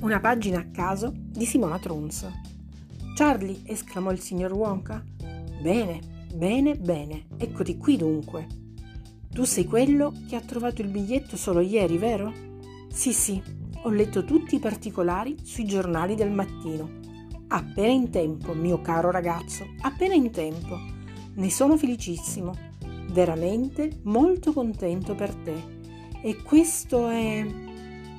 Una pagina a caso di Simona Tronzo. Charlie, esclamò il signor Wonka. Bene, bene, bene, eccoti qui dunque. Tu sei quello che ha trovato il biglietto solo ieri, vero? Sì, sì, ho letto tutti i particolari sui giornali del mattino. Appena in tempo, mio caro ragazzo, appena in tempo. Ne sono felicissimo, veramente molto contento per te. E questo è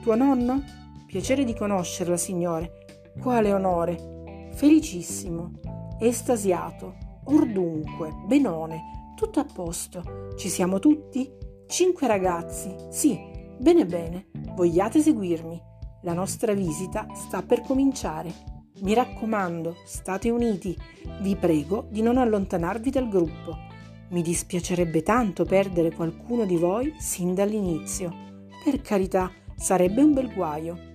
tuo nonno? Piacere di conoscerla, signore. Quale onore. Felicissimo, estasiato, ordunque, benone, tutto a posto. Ci siamo tutti? Cinque ragazzi. Sì, bene bene. Vogliate seguirmi? La nostra visita sta per cominciare. Mi raccomando, state uniti. Vi prego di non allontanarvi dal gruppo. Mi dispiacerebbe tanto perdere qualcuno di voi sin dall'inizio. Per carità, sarebbe un bel guaio.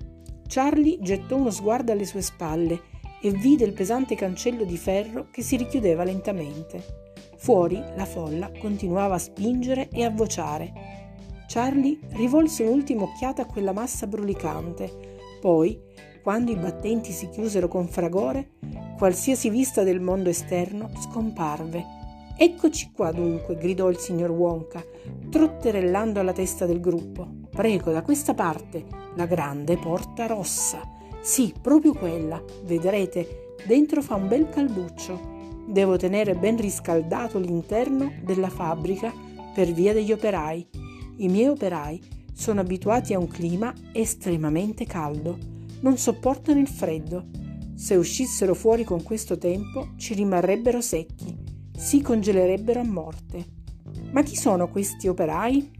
Charlie gettò uno sguardo alle sue spalle e vide il pesante cancello di ferro che si richiudeva lentamente. Fuori la folla continuava a spingere e a vociare. Charlie rivolse un'ultima occhiata a quella massa brulicante, poi quando i battenti si chiusero con fragore, qualsiasi vista del mondo esterno scomparve. Eccoci qua dunque, gridò il signor Wonka, trotterellando alla testa del gruppo. Prego, da questa parte, la grande porta rossa. Sì, proprio quella. Vedrete, dentro fa un bel calduccio. Devo tenere ben riscaldato l'interno della fabbrica per via degli operai. I miei operai sono abituati a un clima estremamente caldo non sopportano il freddo. Se uscissero fuori con questo tempo ci rimarrebbero secchi, si congelerebbero a morte. Ma chi sono questi operai?